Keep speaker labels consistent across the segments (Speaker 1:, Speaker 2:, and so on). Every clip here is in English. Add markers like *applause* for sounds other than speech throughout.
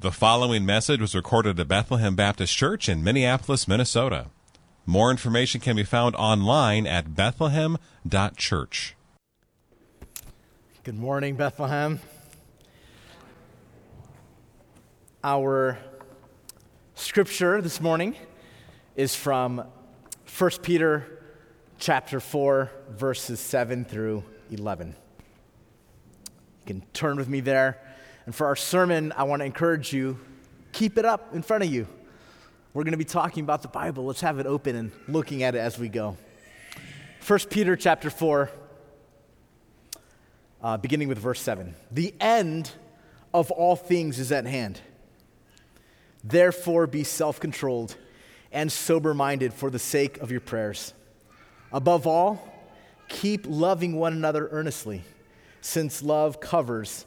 Speaker 1: The following message was recorded at Bethlehem Baptist Church in Minneapolis, Minnesota. More information can be found online at bethlehem.church.
Speaker 2: Good morning, Bethlehem. Our scripture this morning is from 1 Peter chapter 4 verses 7 through 11. You can turn with me there. And for our sermon, I want to encourage you keep it up in front of you. We're going to be talking about the Bible. Let's have it open and looking at it as we go. 1 Peter chapter 4 uh, beginning with verse 7. The end of all things is at hand. Therefore, be self controlled and sober minded for the sake of your prayers. Above all, keep loving one another earnestly, since love covers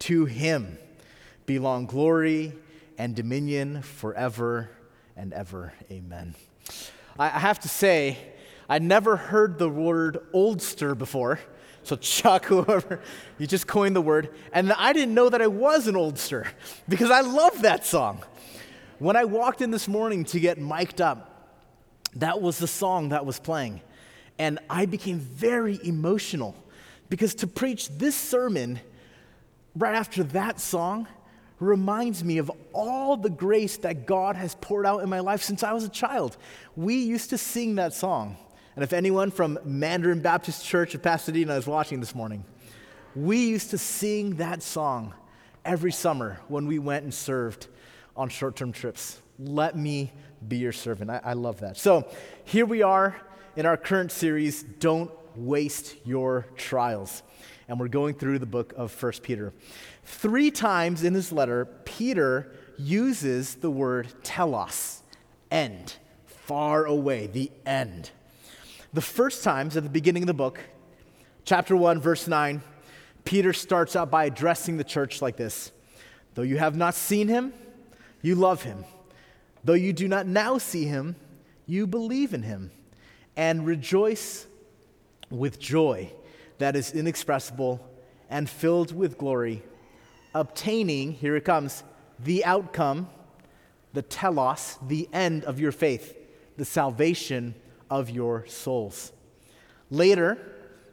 Speaker 2: To him belong glory and dominion forever and ever. Amen. I have to say, I never heard the word oldster before. So, Chuck, *laughs* whoever, you just coined the word. And I didn't know that I was an oldster because I love that song. When I walked in this morning to get mic'd up, that was the song that was playing. And I became very emotional because to preach this sermon right after that song reminds me of all the grace that God has poured out in my life since I was a child. We used to sing that song. And if anyone from Mandarin Baptist Church of Pasadena is watching this morning, we used to sing that song every summer when we went and served on short term trips. Let me be your servant. I, I love that. So here we are in our current series, Don't Waste Your Trials and we're going through the book of First Peter. Three times in this letter, Peter uses the word telos, end, far away, the end. The first times at the beginning of the book, chapter 1, verse 9, Peter starts out by addressing the church like this Though you have not seen him, you love him. Though you do not now see him, you believe in him and rejoice with joy that is inexpressible and filled with glory, obtaining, here it comes, the outcome, the telos, the end of your faith, the salvation of your souls. Later,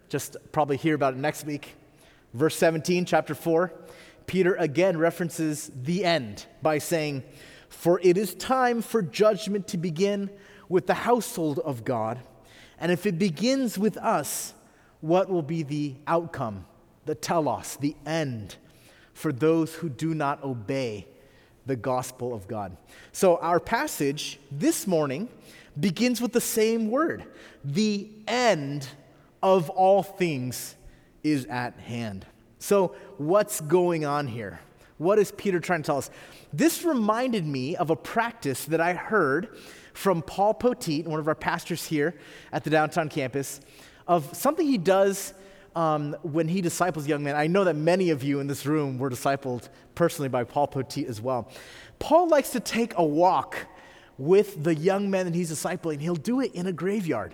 Speaker 2: just probably hear about it next week, verse 17, chapter 4, Peter again references the end by saying, For it is time for judgment to begin with the household of God. And if it begins with us, what will be the outcome, the telos, the end for those who do not obey the gospel of God. So, our passage this morning begins with the same word the end of all things is at hand. So, what's going on here? What is Peter trying to tell us? This reminded me of a practice that I heard from Paul Poteet, one of our pastors here at the downtown campus of something he does um, when he disciples young men. I know that many of you in this room were discipled personally by Paul Poteet as well. Paul likes to take a walk with the young men that he's discipling. He'll do it in a graveyard.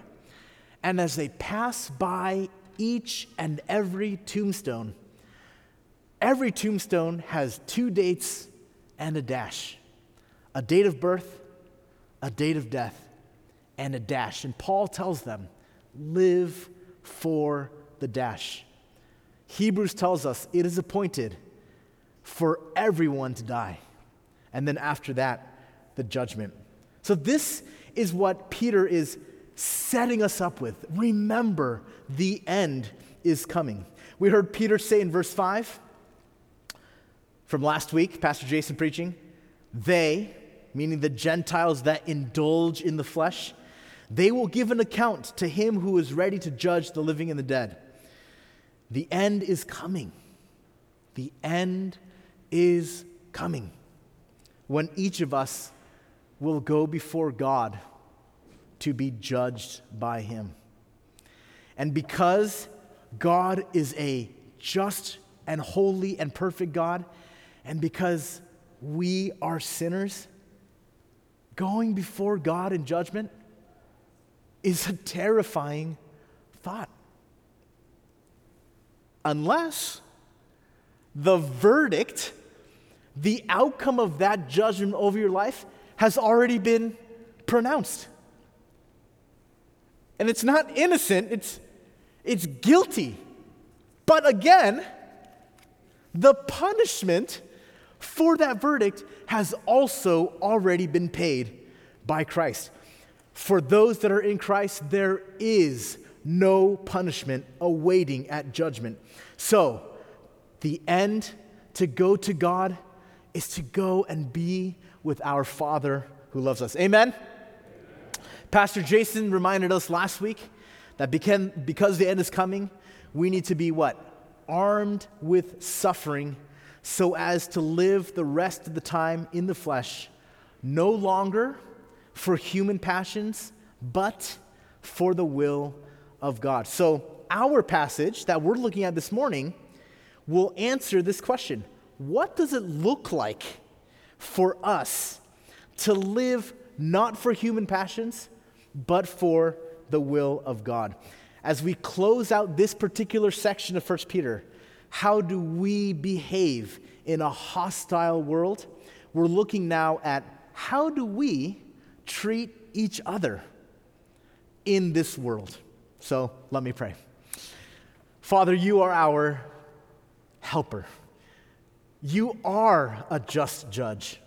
Speaker 2: And as they pass by each and every tombstone, every tombstone has two dates and a dash a date of birth, a date of death, and a dash. And Paul tells them, live for the dash. Hebrews tells us it is appointed for everyone to die. And then after that, the judgment. So, this is what Peter is setting us up with. Remember, the end is coming. We heard Peter say in verse 5 from last week, Pastor Jason preaching, they, meaning the Gentiles that indulge in the flesh, they will give an account to him who is ready to judge the living and the dead. The end is coming. The end is coming. when each of us will go before God to be judged by Him. And because God is a just and holy and perfect God, and because we are sinners, going before God in judgment is a terrifying thought. Unless the verdict, the outcome of that judgment over your life has already been pronounced. And it's not innocent, it's, it's guilty. But again, the punishment for that verdict has also already been paid by Christ. For those that are in Christ, there is no punishment awaiting at judgment. So, the end to go to God is to go and be with our Father who loves us. Amen? Pastor Jason reminded us last week that because the end is coming, we need to be what? Armed with suffering so as to live the rest of the time in the flesh, no longer for human passions, but for the will of God. So, our passage that we're looking at this morning will answer this question What does it look like for us to live not for human passions, but for the will of God? As we close out this particular section of 1 Peter, how do we behave in a hostile world? We're looking now at how do we treat each other in this world. So let me pray. Father, you are our helper. You are a just judge.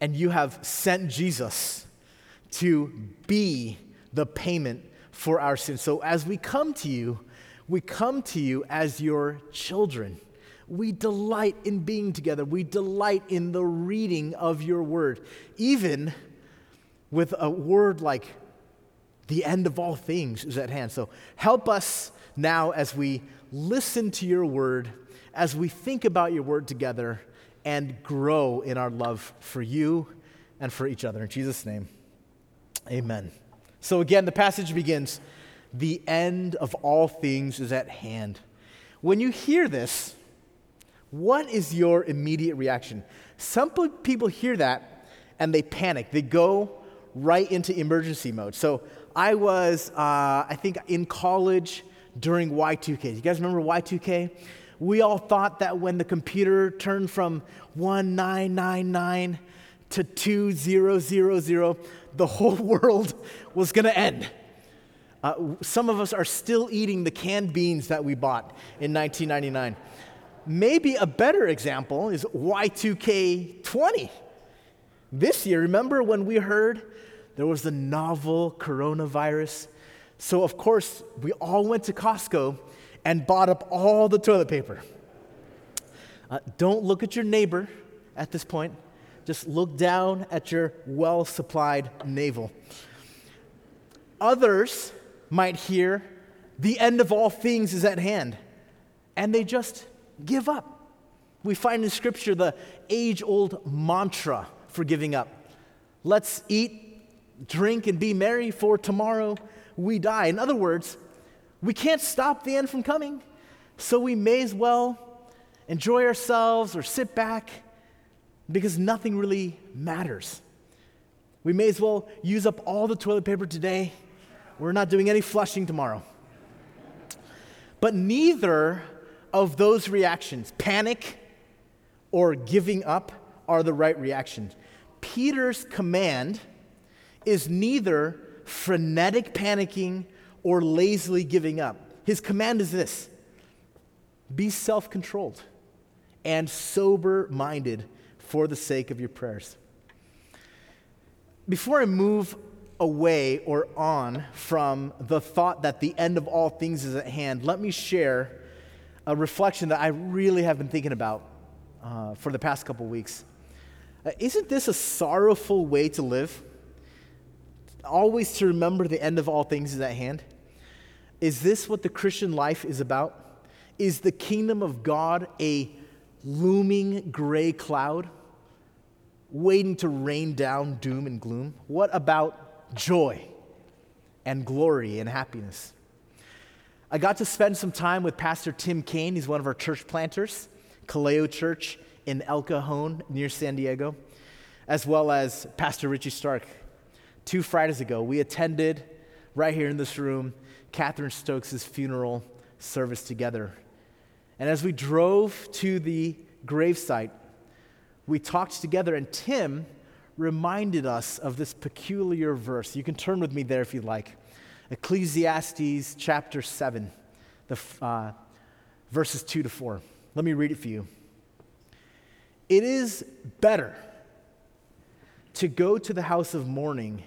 Speaker 2: And you have sent Jesus to be the payment for our sins. So as we come to you, we come to you as your children. We delight in being together. We delight in the reading of your word. Even with a word like the end of all things is at hand. So help us now as we listen to your word, as we think about your word together, and grow in our love for you and for each other. In Jesus' name, amen. So again, the passage begins The end of all things is at hand. When you hear this, what is your immediate reaction? Some people hear that and they panic. They go right into emergency mode. So I was, uh, I think, in college during Y2K. You guys remember Y2K? We all thought that when the computer turned from 1999 to 2000, the whole *laughs* world was going to end. Uh, some of us are still eating the canned beans that we bought in 1999. Maybe a better example is Y2K20. This year, remember when we heard there was the novel coronavirus. So, of course, we all went to Costco and bought up all the toilet paper. Uh, don't look at your neighbor at this point. Just look down at your well supplied navel. Others might hear, the end of all things is at hand, and they just give up. We find in Scripture the age old mantra for giving up. Let's eat, drink and be merry, for tomorrow we die. In other words, we can't stop the end from coming, so we may as well enjoy ourselves or sit back because nothing really matters. We may as well use up all the toilet paper today. We're not doing any flushing tomorrow. But neither of those reactions, panic or giving up, are the right reactions. Peter's command is neither frenetic panicking or lazily giving up. His command is this be self controlled and sober minded for the sake of your prayers. Before I move away or on from the thought that the end of all things is at hand, let me share a reflection that I really have been thinking about uh, for the past couple weeks. Uh, isn't this a sorrowful way to live? always to remember the end of all things is at hand? Is this what the Christian life is about? Is the kingdom of God a looming gray cloud? waiting to rain down doom and gloom? What about joy and glory and happiness? I got to spend some time with Pastor Tim Kane. He's one of our church planters, Kaleo Church in El Cajon near San Diego, as well as Pastor Richie Stark. Two Fridays ago, we attended right here in this room Catherine Stokes' funeral service together. And as we drove to the gravesite, we talked together, and Tim reminded us of this peculiar verse. You can turn with me there if you'd like. Ecclesiastes chapter 7, the, uh, verses 2 to 4. Let me read it for you. It is better to go to the house of mourning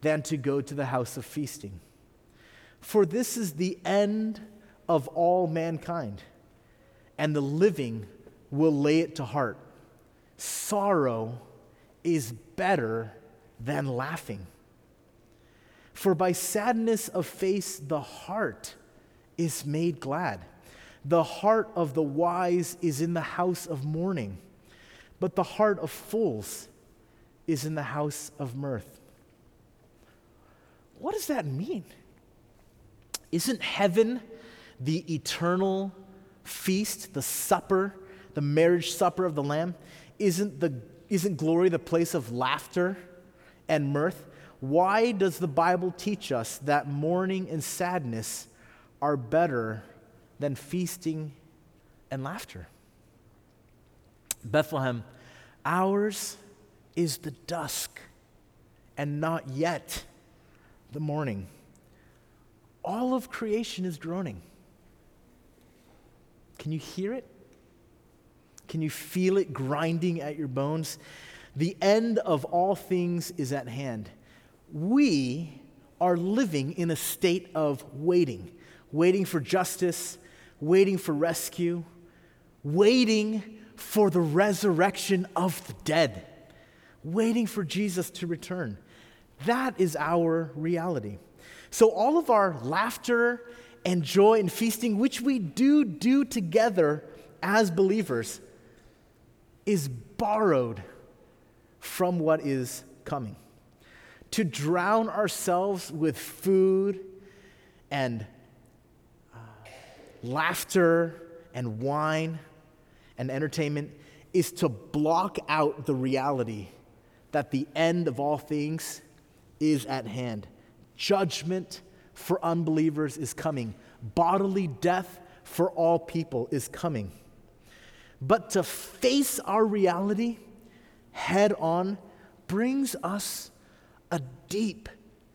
Speaker 2: than to go to the house of feasting. For this is the end of all mankind, and the living will lay it to heart. Sorrow is better than laughing. For by sadness of face, the heart is made glad. The heart of the wise is in the house of mourning, but the heart of fools is in the house of mirth. What does that mean? Isn't heaven the eternal feast, the supper, the marriage supper of the Lamb? Isn't, the, isn't glory the place of laughter and mirth? Why does the Bible teach us that mourning and sadness are better than feasting and laughter? Bethlehem, ours is the dusk and not yet the morning. All of creation is groaning. Can you hear it? Can you feel it grinding at your bones? The end of all things is at hand we are living in a state of waiting, waiting for justice, waiting for rescue, waiting for the resurrection of the dead, waiting for Jesus to return. That is our reality. So, all of our laughter and joy and feasting, which we do do together as believers, is borrowed from what is coming to drown ourselves with food and uh, laughter and wine and entertainment is to block out the reality that the end of all things is at hand. Judgment for unbelievers is coming, bodily death for all people is coming. But to face our reality head on brings us a deep,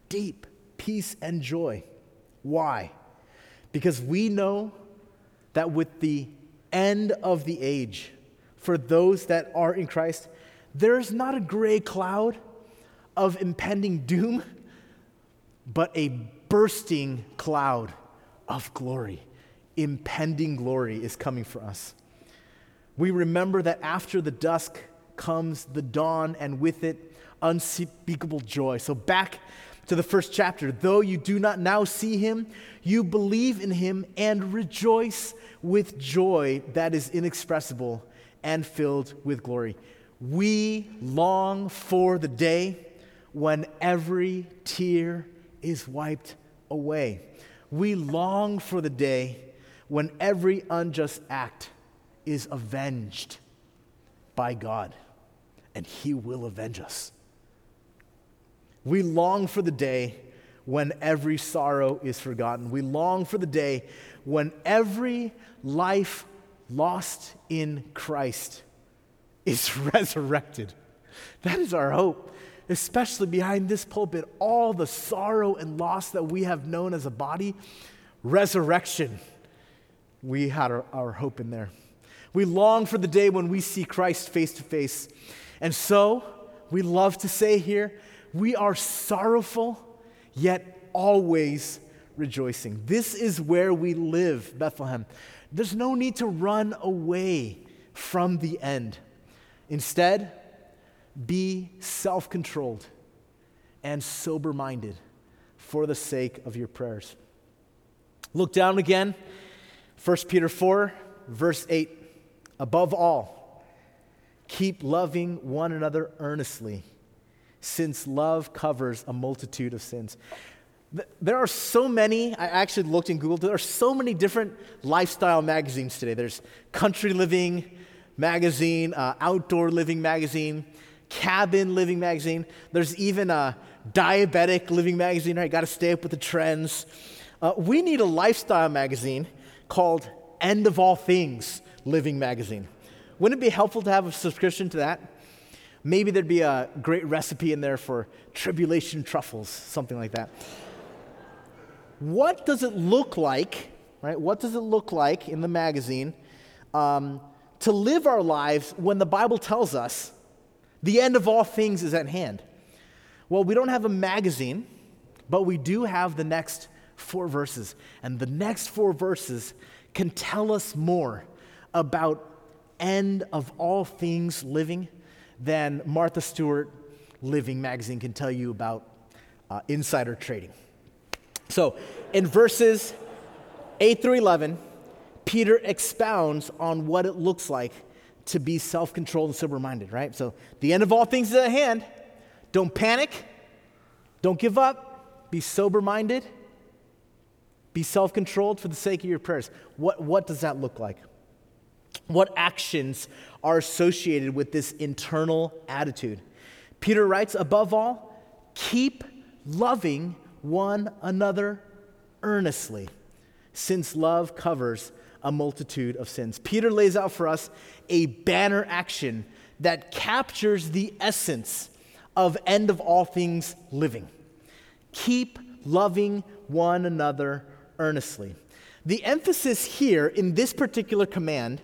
Speaker 2: deep peace and joy. Why? Because we know that with the end of the age, for those that are in Christ, there's not a gray cloud of impending doom, but a bursting cloud of glory. Impending glory is coming for us. We remember that after the dusk comes the dawn, and with it, unspeakable joy. So, back to the first chapter. Though you do not now see him, you believe in him and rejoice with joy that is inexpressible and filled with glory. We long for the day when every tear is wiped away. We long for the day when every unjust act is avenged by God, and He will avenge us. We long for the day when every sorrow is forgotten. We long for the day when every life lost in Christ is *laughs* resurrected. That is our hope, especially behind this pulpit. All the sorrow and loss that we have known as a body, resurrection, we had our, our hope in there. We long for the day when we see Christ face to face. And so, we love to say here, we are sorrowful, yet always rejoicing. This is where we live, Bethlehem. There's no need to run away from the end. Instead, be self controlled and sober minded for the sake of your prayers. Look down again, 1 Peter 4, verse 8. Above all, Keep loving one another earnestly, since love covers a multitude of sins. There are so many, I actually looked in Google, there are so many different lifestyle magazines today. There's Country Living Magazine, uh, Outdoor Living Magazine, Cabin Living Magazine. There's even a Diabetic Living Magazine, right? Got to stay up with the trends. Uh, we need a lifestyle magazine called End of All Things Living Magazine. Wouldn't it be helpful to have a subscription to that? Maybe there'd be a great recipe in there for tribulation truffles, something like that. What does it look like, right? What does it look like in the magazine um, to live our lives when the Bible tells us the end of all things is at hand? Well, we don't have a magazine, but we do have the next four verses. And the next four verses can tell us more about end of all things living than Martha Stewart Living magazine can tell you about uh, insider trading. So, in verses 8 through 11, Peter expounds on what it looks like to be self controlled and sober minded, right? So, the end of all things is at hand. Don't panic. Don't give up. Be sober minded. Be self controlled for the sake of your prayers. What, what does that look like? What actions are associated with this internal attitude? Peter writes, above all, keep loving one another earnestly, since love covers a multitude of sins. Peter lays out for us a banner action that captures the essence of end of all things living. Keep loving one another earnestly. The emphasis here in this particular command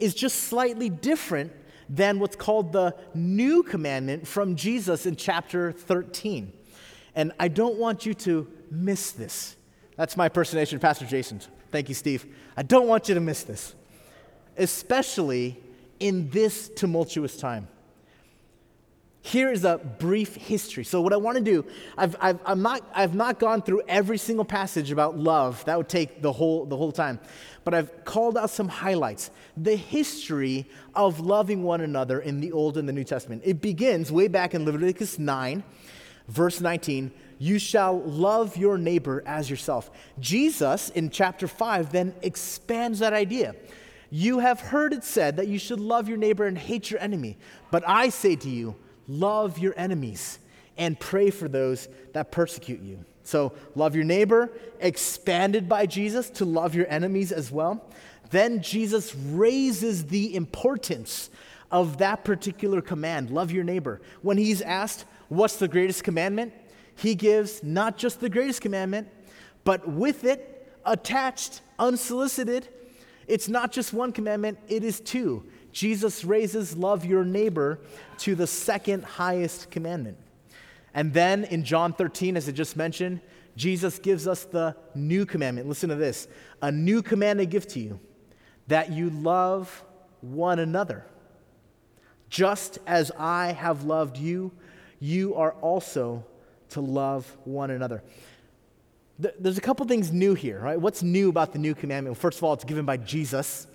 Speaker 2: is just slightly different than what's called the new commandment from Jesus in chapter 13. And I don't want you to miss this. That's my impersonation Pastor Jason. Thank you, Steve. I don't want you to miss this, especially in this tumultuous time. Here is a brief history. So, what I want to do, I've, I've, I'm not, I've not gone through every single passage about love. That would take the whole, the whole time. But I've called out some highlights. The history of loving one another in the Old and the New Testament. It begins way back in Leviticus 9, verse 19. You shall love your neighbor as yourself. Jesus, in chapter 5, then expands that idea. You have heard it said that you should love your neighbor and hate your enemy. But I say to you, love your enemies and pray for those that persecute you. So, love your neighbor, expanded by Jesus to love your enemies as well. Then Jesus raises the importance of that particular command, love your neighbor. When he's asked, What's the greatest commandment? He gives not just the greatest commandment, but with it, attached, unsolicited, it's not just one commandment, it is two. Jesus raises love your neighbor to the second highest commandment. And then in John 13, as I just mentioned, Jesus gives us the new commandment. Listen to this a new command I give to you that you love one another. Just as I have loved you, you are also to love one another. There's a couple things new here, right? What's new about the new commandment? Well, first of all, it's given by Jesus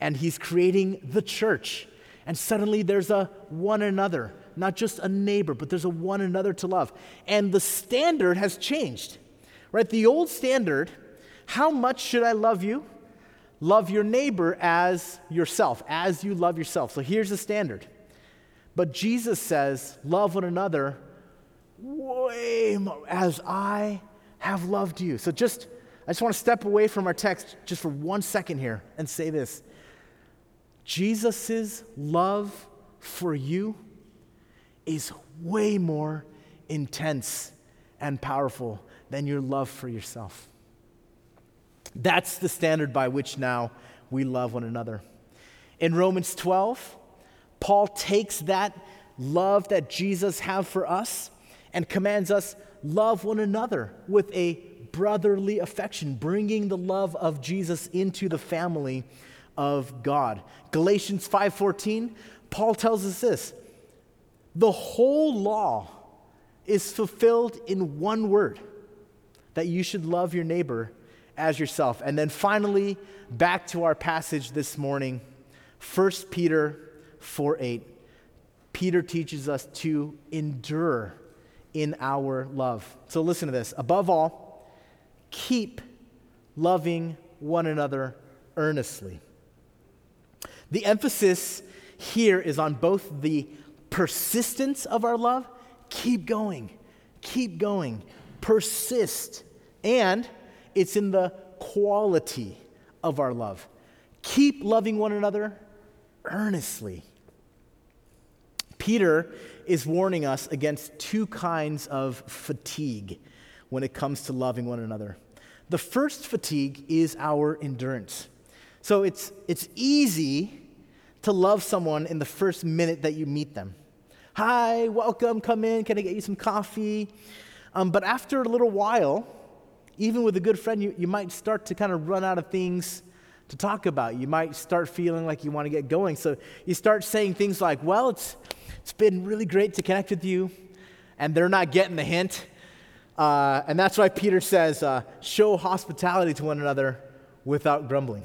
Speaker 2: and he's creating the church. And suddenly there's a one another, not just a neighbor, but there's a one another to love. And the standard has changed, right? The old standard, how much should I love you? Love your neighbor as yourself, as you love yourself. So here's the standard. But Jesus says, love one another way more, as I have loved you. So just, I just want to step away from our text just for one second here and say this. Jesus' love for you is way more intense and powerful than your love for yourself. That's the standard by which now we love one another. In Romans 12, Paul takes that love that Jesus has for us and commands us love one another with a brotherly affection, bringing the love of Jesus into the family of God. Galatians 5:14, Paul tells us this. The whole law is fulfilled in one word that you should love your neighbor as yourself. And then finally, back to our passage this morning, 1 Peter 4 8, Peter teaches us to endure in our love. So listen to this. Above all, keep loving one another earnestly. The emphasis here is on both the persistence of our love, keep going, keep going, persist, and it's in the quality of our love. Keep loving one another earnestly. Peter is warning us against two kinds of fatigue when it comes to loving one another. The first fatigue is our endurance. So it's, it's easy to love someone in the first minute that you meet them. Hi, welcome, come in, can I get you some coffee? Um, but after a little while, even with a good friend, you, you might start to kind of run out of things to talk about. You might start feeling like you want to get going. So you start saying things like, Well, it's, it's been really great to connect with you. And they're not getting the hint. Uh, and that's why Peter says, uh, Show hospitality to one another without grumbling.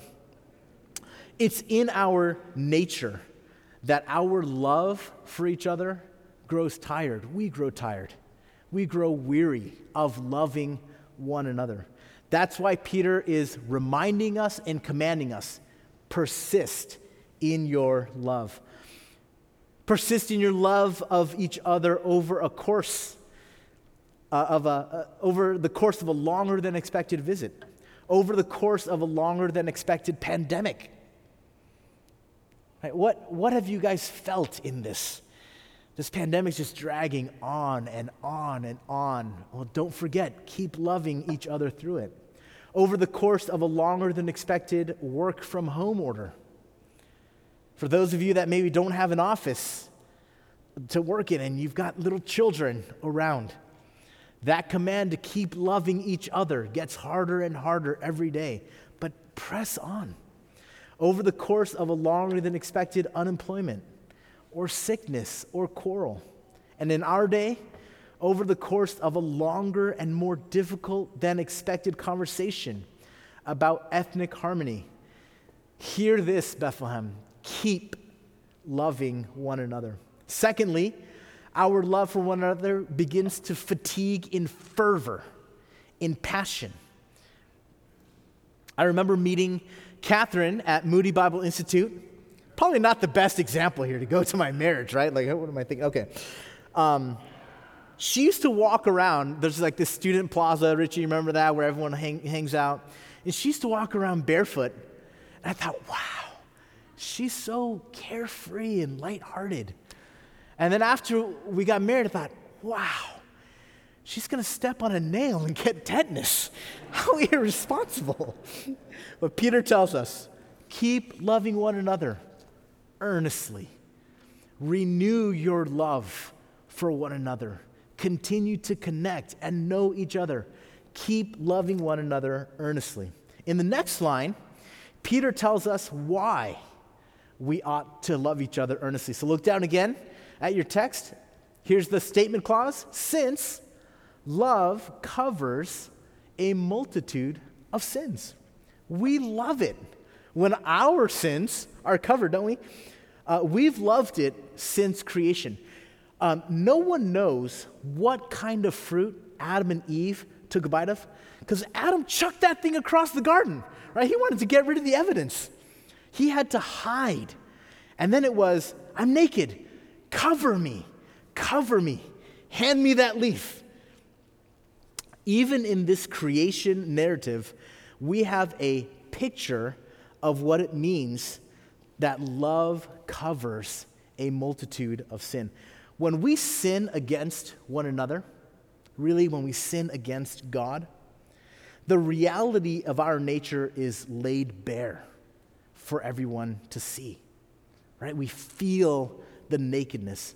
Speaker 2: It's in our nature that our love for each other grows tired. We grow tired. We grow weary of loving one another. That's why Peter is reminding us and commanding us persist in your love. Persist in your love of each other over a course uh, of a, uh, over the course of a longer than expected visit, over the course of a longer than expected pandemic Right? What, what have you guys felt in this? This pandemic's just dragging on and on and on. Well, don't forget, keep loving each other through it. Over the course of a longer than expected work from home order. For those of you that maybe don't have an office to work in and you've got little children around, that command to keep loving each other gets harder and harder every day. But press on over the course of a longer than expected unemployment or sickness or quarrel. And in our day, over the course of a longer and more difficult than expected conversation about ethnic harmony. Hear this, Bethlehem. Keep loving one another. Secondly, our love for one another begins to fatigue in fervor, in passion. I remember meeting Catherine at Moody Bible Institute, probably not the best example here to go to my marriage, right? Like, what am I thinking? Okay. Um, she used to walk around, there's like this student plaza, Richie, you remember that, where everyone hang, hangs out? And she used to walk around barefoot. And I thought, wow, she's so carefree and lighthearted. And then after we got married, I thought, wow, she's going to step on a nail and get tetanus. How *laughs* irresponsible. But Peter tells us keep loving one another earnestly, renew your love for one another, continue to connect and know each other. Keep loving one another earnestly. In the next line, Peter tells us why we ought to love each other earnestly. So look down again at your text. Here's the statement clause since love covers a multitude of sins. We love it when our sins are covered, don't we? Uh, we've loved it since creation. Um, no one knows what kind of fruit Adam and Eve took a bite of because Adam chucked that thing across the garden, right? He wanted to get rid of the evidence. He had to hide. And then it was, I'm naked. Cover me. Cover me. Hand me that leaf. Even in this creation narrative, we have a picture of what it means that love covers a multitude of sin. When we sin against one another, really, when we sin against God, the reality of our nature is laid bare for everyone to see. Right? We feel the nakedness.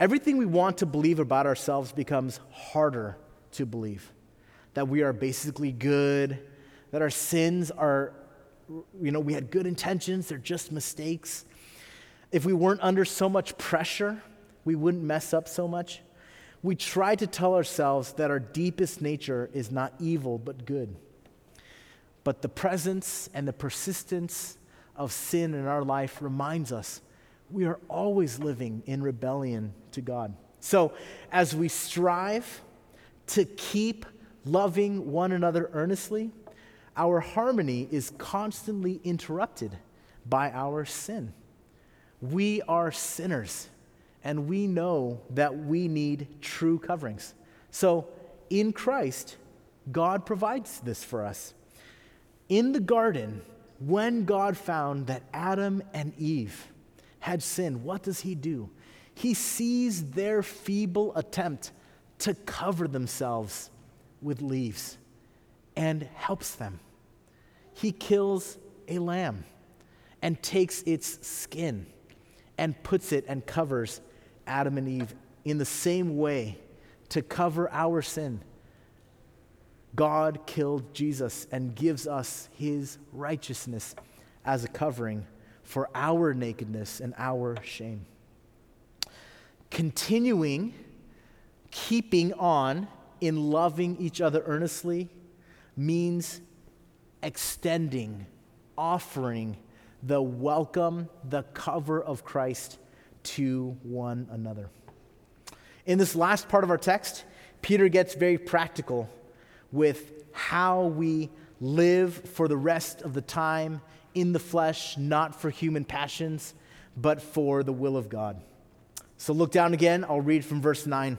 Speaker 2: Everything we want to believe about ourselves becomes harder to believe. That we are basically good, that our sins are, you know, we had good intentions, they're just mistakes. If we weren't under so much pressure, we wouldn't mess up so much. We try to tell ourselves that our deepest nature is not evil but good. But the presence and the persistence of sin in our life reminds us we are always living in rebellion to God. So, as we strive to keep loving one another earnestly, our harmony is constantly interrupted by our sin. We are sinners, and we know that we need true coverings. So, in Christ, God provides this for us. In the garden, when God found that Adam and Eve had sinned, what does he do? He sees their feeble attempt to cover themselves with leaves and helps them. He kills a lamb and takes its skin and puts it and covers Adam and Eve in the same way to cover our sin. God killed Jesus and gives us his righteousness as a covering for our nakedness and our shame. Continuing, keeping on in loving each other earnestly means extending, offering the welcome, the cover of Christ to one another. In this last part of our text, Peter gets very practical with how we live for the rest of the time in the flesh, not for human passions, but for the will of God. So look down again. I'll read from verse 9.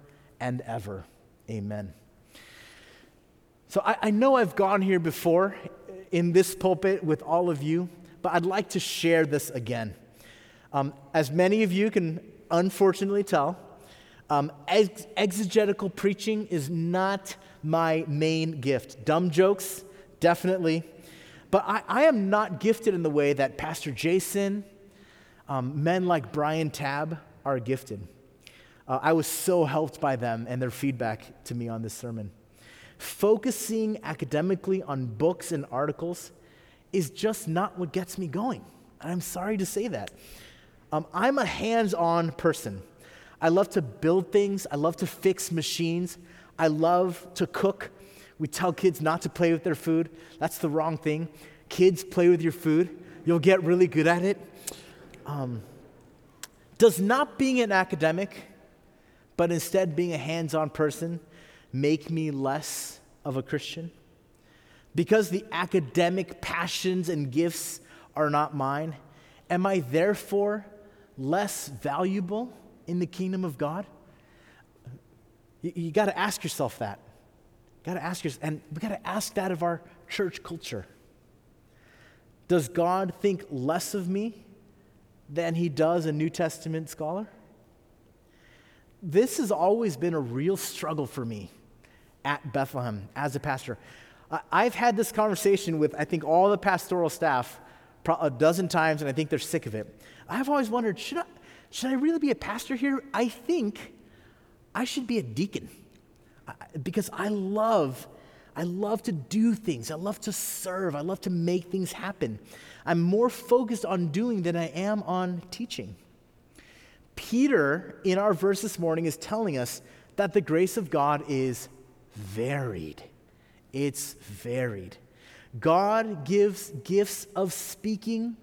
Speaker 2: and ever. Amen. So I, I, know I've gone here before in this pulpit with all of you, but I'd like to share this again. Um, as many of you can unfortunately tell, um, ex- exegetical preaching is not my main gift. Dumb jokes, definitely. But I, I am not gifted in the way that Pastor Jason, um, men like Brian Tabb are gifted. Uh, I was so helped by them and their feedback to me on this sermon. Focusing academically on books and articles is just not what gets me going. And I'm sorry to say that. Um, I'm a hands on person. I love to build things, I love to fix machines, I love to cook. We tell kids not to play with their food. That's the wrong thing. Kids, play with your food. You'll get really good at it. Um, does not being an academic, but instead being a hands on person, make me less of a Christian? Because the academic passions and gifts are not mine, am I therefore less valuable in the kingdom of God? You, you got to ask yourself that. Got to ask yourself, and we got to ask that of our church culture. Does God think less of me than he does a New Testament scholar? This has always been a real struggle for me at Bethlehem as a pastor. I've had this conversation with, I think, all the pastoral staff a dozen times, and I think they're sick of it. I've always wondered should I, should I really be a pastor here? I think I should be a deacon because I love I love to do things. I love to serve. I love to make things happen. I'm more focused on doing than I am on teaching. Peter, in our verse this morning, is telling us that the grace of God is varied. It's varied. God gives gifts of speaking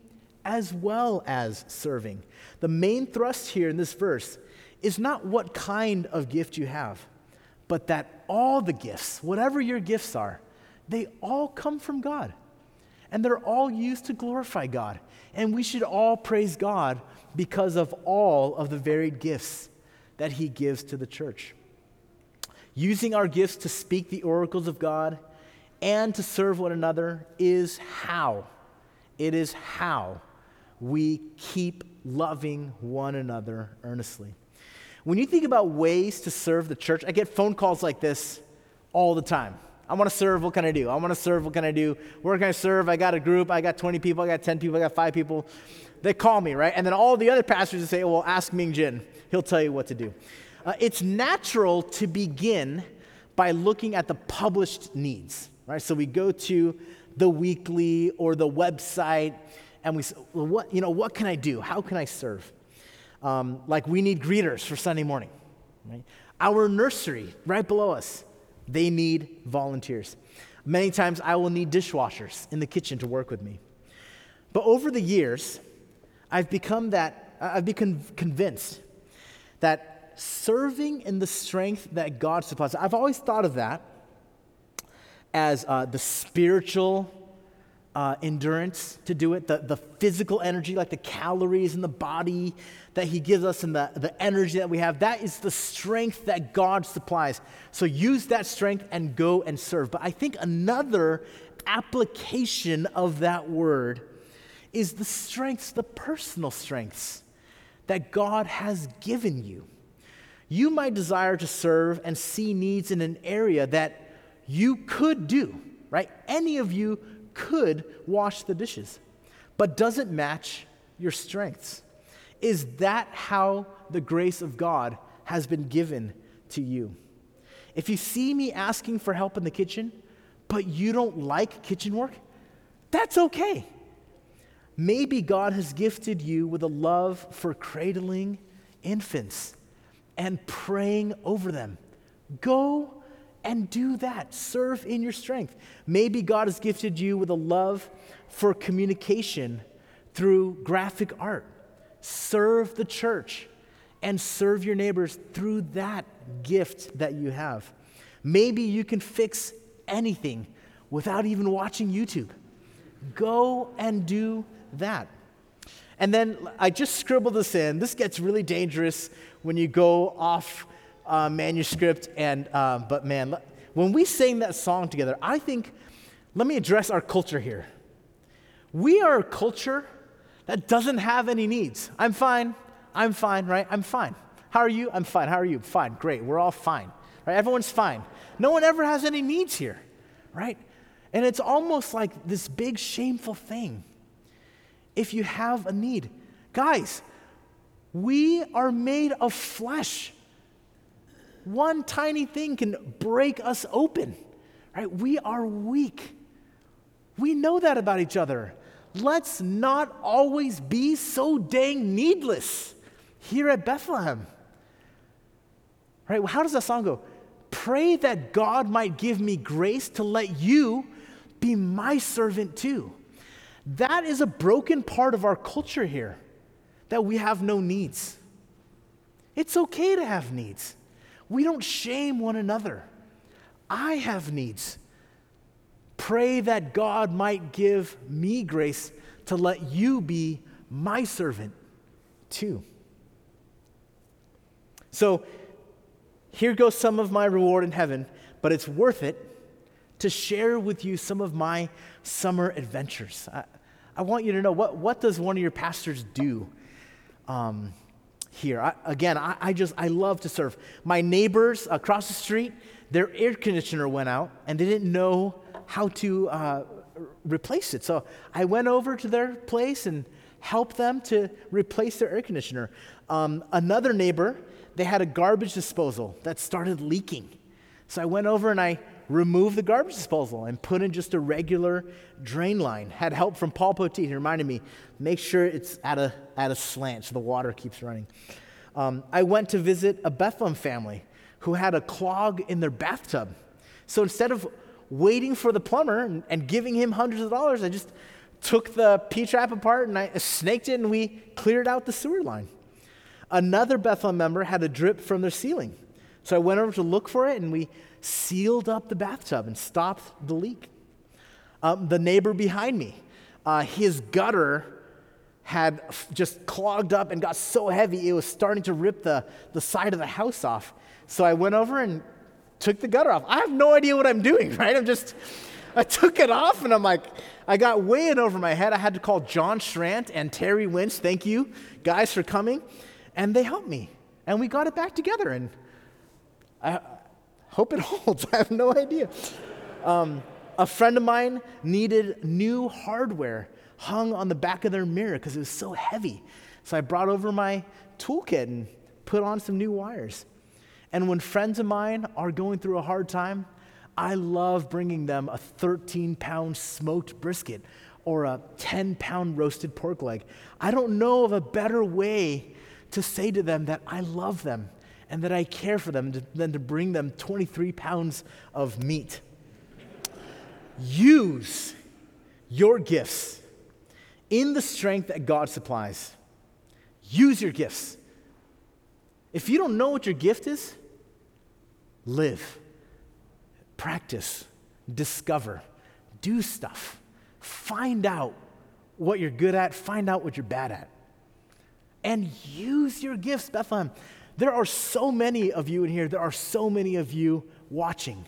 Speaker 2: as well as serving. The main thrust here in this verse is not what kind of gift you have, but that all the gifts, whatever your gifts are, they all come from God. And they're all used to glorify God. And we should all praise God because of all of the varied gifts that He gives to the church. Using our gifts to speak the oracles of God and to serve one another is how. It is how we keep loving one another earnestly. When you think about ways to serve the church, I get phone calls like this all the time. I want to serve. What can I do? I want to serve. What can I do? Where can I serve? I got a group. I got 20 people. I got 10 people. I got five people. They call me, right? And then all the other pastors say, well, ask Ming Jin. He'll tell you what to do. Uh, it's natural to begin by looking at the published needs, right? So we go to the weekly or the website and we say, well, what, you know, what can I do? How can I serve? Um, like we need greeters for Sunday morning, right? Our nursery right below us, they need volunteers. Many times I will need dishwashers in the kitchen to work with me. But over the years, I've become that, I've become convinced that serving in the strength that God supplies, I've always thought of that as uh, the spiritual uh, endurance to do it, the, the physical energy, like the calories in the body that He gives us and the, the energy that we have. That is the strength that God supplies. So use that strength and go and serve. But I think another application of that word is the strengths, the personal strengths that God has given you. You might desire to serve and see needs in an area that you could do, right? Any of you could wash the dishes, but doesn't match your strengths. Is that how the grace of God has been given to you? If you see me asking for help in the kitchen, but you don't like kitchen work, that's okay. Maybe God has gifted you with a love for cradling infants and praying over them. Go and do that. Serve in your strength. Maybe God has gifted you with a love for communication through graphic art. Serve the church and serve your neighbors through that gift that you have. Maybe you can fix anything without even watching YouTube. Go and do that. And then I just scribbled this in. This gets really dangerous when you go off uh, manuscript. And uh, but man, when we sang that song together, I think let me address our culture here. We are a culture that doesn't have any needs. I'm fine. I'm fine, right? I'm fine. How are you? I'm fine. How are you? Fine. Great. We're all fine. Right? Everyone's fine. No one ever has any needs here, right? And it's almost like this big shameful thing if you have a need. Guys, we are made of flesh. One tiny thing can break us open, right? We are weak. We know that about each other. Let's not always be so dang needless here at Bethlehem. Right? Well, how does that song go? Pray that God might give me grace to let you be my servant too. That is a broken part of our culture here, that we have no needs. It's okay to have needs. We don't shame one another. I have needs. Pray that God might give me grace to let you be my servant too. So here goes some of my reward in heaven, but it's worth it to share with you some of my summer adventures. I, I want you to know what, what does one of your pastors do? Um, here. I, again, I, I, just, I love to serve. My neighbors across the street, their air conditioner went out and they didn't know how to uh, replace it. So I went over to their place and helped them to replace their air conditioner. Um, another neighbor, they had a garbage disposal that started leaking. So I went over and I removed the garbage disposal and put in just a regular drain line. Had help from Paul Poteet. He reminded me, make sure it's at a, at a slant so the water keeps running. Um, I went to visit a Bethlehem family who had a clog in their bathtub. So instead of waiting for the plumber and, and giving him hundreds of dollars, I just took the P trap apart and I snaked it and we cleared out the sewer line. Another Bethlehem member had a drip from their ceiling. So I went over to look for it and we sealed up the bathtub and stopped the leak. Um, the neighbor behind me, uh, his gutter had just clogged up and got so heavy it was starting to rip the, the side of the house off. So I went over and took the gutter off. I have no idea what I'm doing, *laughs* right? I'm just, I took it off and I'm like, I got way in over my head. I had to call John Schrant and Terry Winch. Thank you, guys, for coming. And they helped me. And we got it back together. And I hope it *laughs* holds. I have no idea. Um, a friend of mine needed new hardware hung on the back of their mirror because it was so heavy. So I brought over my toolkit and put on some new wires. And when friends of mine are going through a hard time, I love bringing them a 13 pound smoked brisket or a 10 pound roasted pork leg. I don't know of a better way to say to them that I love them and that I care for them than to bring them 23 pounds of meat. Use your gifts in the strength that God supplies. Use your gifts. If you don't know what your gift is, live, practice, discover, do stuff, find out what you're good at, find out what you're bad at, and use your gifts, Bethlehem. There are so many of you in here, there are so many of you watching.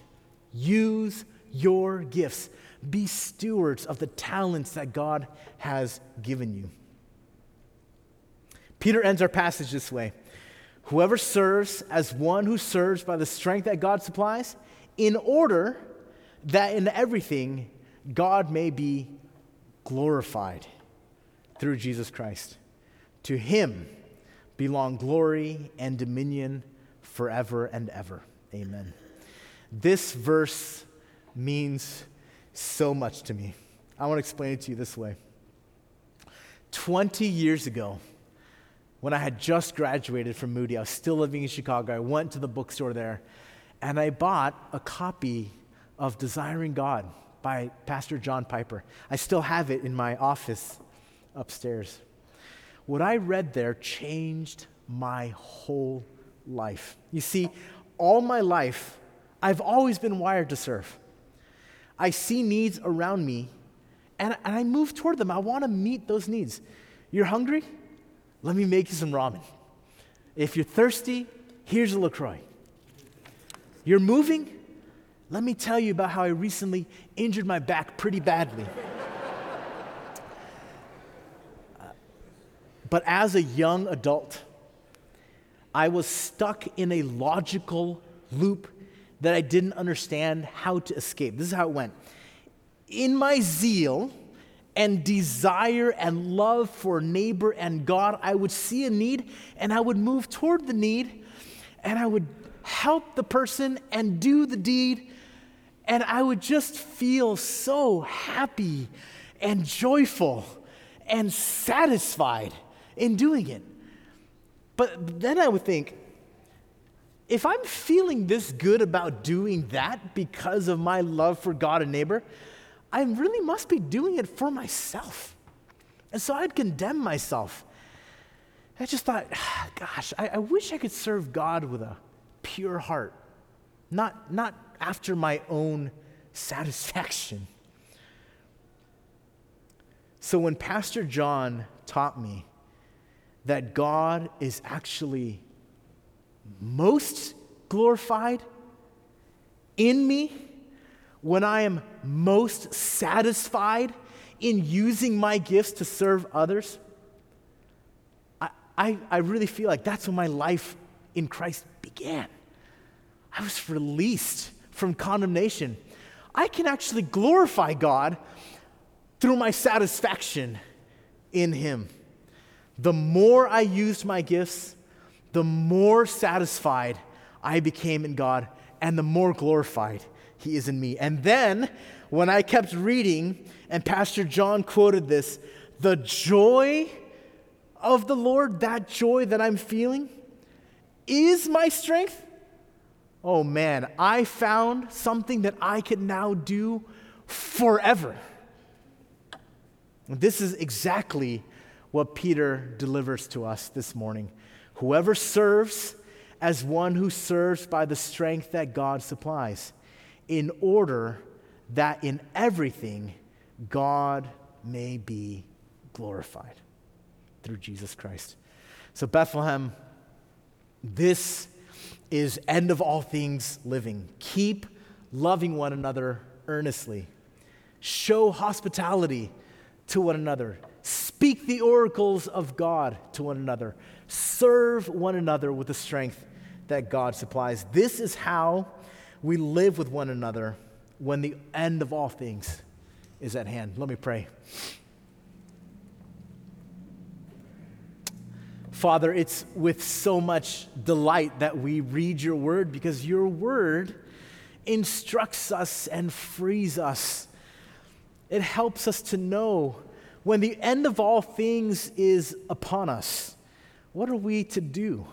Speaker 2: Use your gifts. Be stewards of the talents that God has given you. Peter ends our passage this way Whoever serves as one who serves by the strength that God supplies, in order that in everything God may be glorified through Jesus Christ. To him belong glory and dominion forever and ever. Amen. This verse means so much to me. I want to explain it to you this way. 20 years ago, when I had just graduated from Moody, I was still living in Chicago. I went to the bookstore there and I bought a copy of Desiring God by Pastor John Piper. I still have it in my office upstairs. What I read there changed my whole life. You see, all my life, I've always been wired to serve. I see needs around me and, and I move toward them. I want to meet those needs. You're hungry? Let me make you some ramen. If you're thirsty, here's a LaCroix. You're moving? Let me tell you about how I recently injured my back pretty badly. But as a young adult, I was stuck in a logical loop that I didn't understand how to escape. This is how it went. In my zeal, and desire and love for neighbor and God, I would see a need and I would move toward the need and I would help the person and do the deed. And I would just feel so happy and joyful and satisfied in doing it. But then I would think, if I'm feeling this good about doing that because of my love for God and neighbor, I really must be doing it for myself. And so I'd condemn myself. I just thought, *sighs* gosh, I, I, wish I could serve God with a pure heart, not, not after my own satisfaction. *laughs* So when Pastor John taught me that God is actually most glorified in me when I am most satisfied in using my gifts to serve others, I, I, really feel like that's when my life in Christ began. I was released from condemnation. I can actually glorify God through my satisfaction in Him. The more I used my gifts, the more satisfied I became in God and the more glorified he is in me. And then when I kept reading, and Pastor John quoted this, the joy of the Lord, that joy that I'm feeling, is my strength. Oh man, I found something that I can now do forever. This is exactly what Peter delivers to us this morning. Whoever serves as one who serves by the strength that God supplies in order that in everything God may be glorified through Jesus Christ. So, Bethlehem, this is end of all things living. Keep loving one another earnestly. Show hospitality to one another. Speak the oracles of God to one another. Serve one another with the strength that God supplies. This is how we live with one another when the end of all things is at hand. Let me pray. Father, it's with so much delight that we read your word because your word instructs us and frees us. It helps us to know when the end of all things is upon us, what are we to do?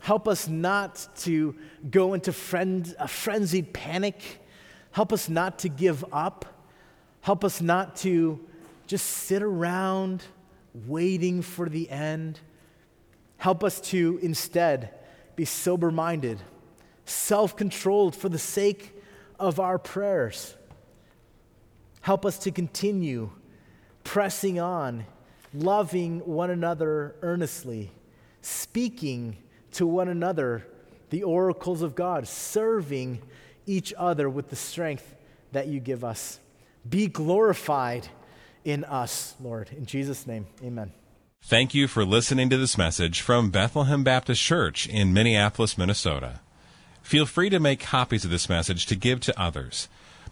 Speaker 2: Help us not to go into friend, a frenzied panic. Help us not to give up. Help us not to just sit around waiting for the end. Help us to instead be sober minded, self controlled for the sake of our prayers. Help us to continue pressing on, loving one another earnestly, speaking to one another the oracles of God, serving each other with the strength that you give us. Be glorified in us, Lord. In Jesus' name, amen.
Speaker 1: Thank you for listening to this message from Bethlehem Baptist Church in Minneapolis, Minnesota. Feel free to make copies of this message to give to others,